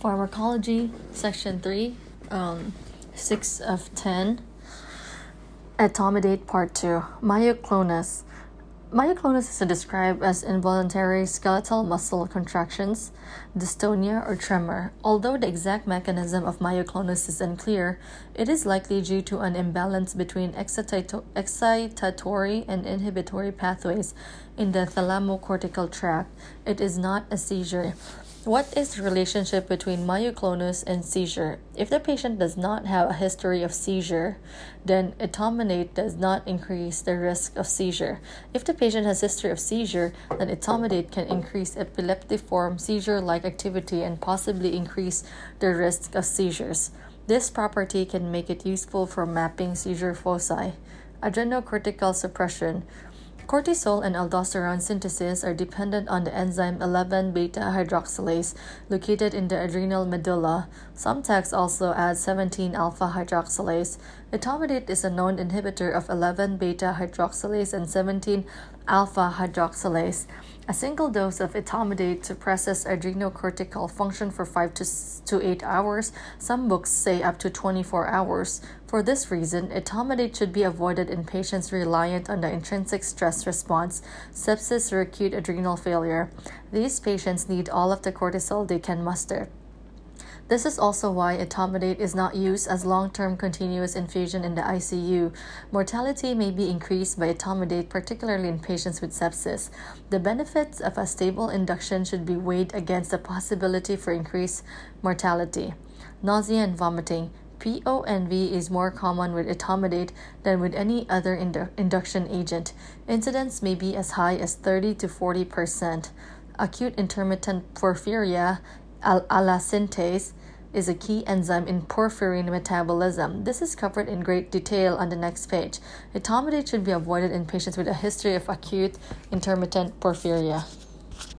Pharmacology, Section 3, um, 6 of 10. Etomidate Part 2. Myoclonus. Myoclonus is described as involuntary skeletal muscle contractions, dystonia, or tremor. Although the exact mechanism of myoclonus is unclear, it is likely due to an imbalance between excitato- excitatory and inhibitory pathways in the thalamocortical tract. It is not a seizure. What is the relationship between myoclonus and seizure? If the patient does not have a history of seizure, then etomidate does not increase the risk of seizure. If the patient has history of seizure, then etomidate can increase epileptiform seizure-like activity and possibly increase the risk of seizures. This property can make it useful for mapping seizure foci. Adrenocortical suppression Cortisol and aldosterone synthesis are dependent on the enzyme 11 beta hydroxylase located in the adrenal medulla. Some texts also add 17 alpha hydroxylase. Etomidate is a known inhibitor of 11 beta hydroxylase and 17 alpha hydroxylase. A single dose of etomidate suppresses adrenocortical function for 5 to, to 8 hours. Some books say up to 24 hours. For this reason, etomidate should be avoided in patients reliant on the intrinsic stress response, sepsis, or acute adrenal failure. These patients need all of the cortisol they can muster. This is also why etomidate is not used as long-term continuous infusion in the ICU. Mortality may be increased by etomidate, particularly in patients with sepsis. The benefits of a stable induction should be weighed against the possibility for increased mortality. Nausea and vomiting. PONV is more common with etomidate than with any other indu- induction agent. Incidence may be as high as 30 to 40 percent. Acute intermittent porphyria ALA synthetase is a key enzyme in porphyrin metabolism. This is covered in great detail on the next page. Etomidate should be avoided in patients with a history of acute intermittent porphyria.